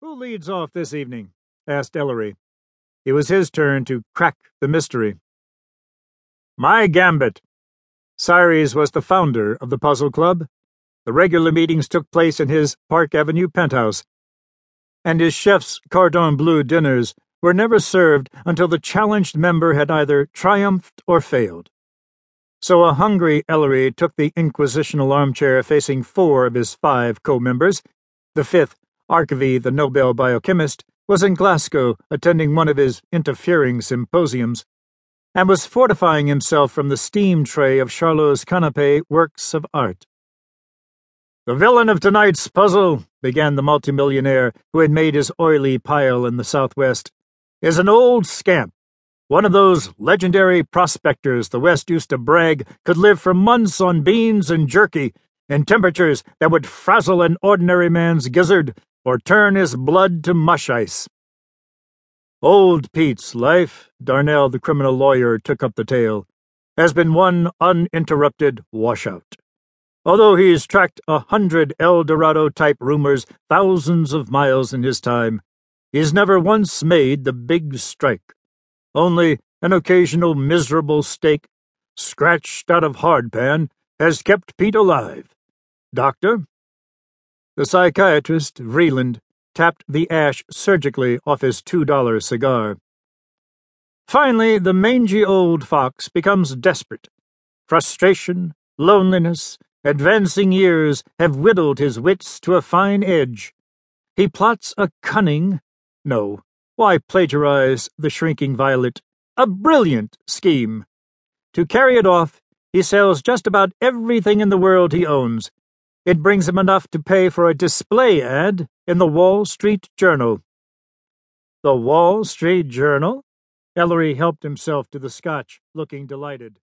Who leads off this evening? asked Ellery. It was his turn to crack the mystery. My gambit. Cyrus was the founder of the Puzzle Club. The regular meetings took place in his Park Avenue penthouse, and his chef's cordon bleu dinners were never served until the challenged member had either triumphed or failed. So a hungry Ellery took the inquisitional armchair facing four of his five co members. The fifth, Arkavy, the Nobel biochemist, was in Glasgow attending one of his interfering symposiums, and was fortifying himself from the steam tray of Charlot's canapé works of art. The villain of tonight's puzzle, began the multimillionaire who had made his oily pile in the southwest, is an old scamp one of those legendary prospectors the West used to brag could live for months on beans and jerky in temperatures that would frazzle an ordinary man's gizzard or turn his blood to mush ice. Old Pete's life, Darnell the criminal lawyer took up the tale, has been one uninterrupted washout. Although he's tracked a hundred El Dorado type rumors thousands of miles in his time, he's never once made the big strike. Only an occasional miserable stake, scratched out of hardpan, has kept Pete alive. Doctor? The psychiatrist, Vreeland, tapped the ash surgically off his two dollar cigar. Finally, the mangy old fox becomes desperate. Frustration, loneliness, advancing years have whittled his wits to a fine edge. He plots a cunning, no, why plagiarize the shrinking violet? A brilliant scheme. To carry it off, he sells just about everything in the world he owns. It brings him enough to pay for a display ad in the Wall Street Journal. The Wall Street Journal? Ellery helped himself to the scotch, looking delighted.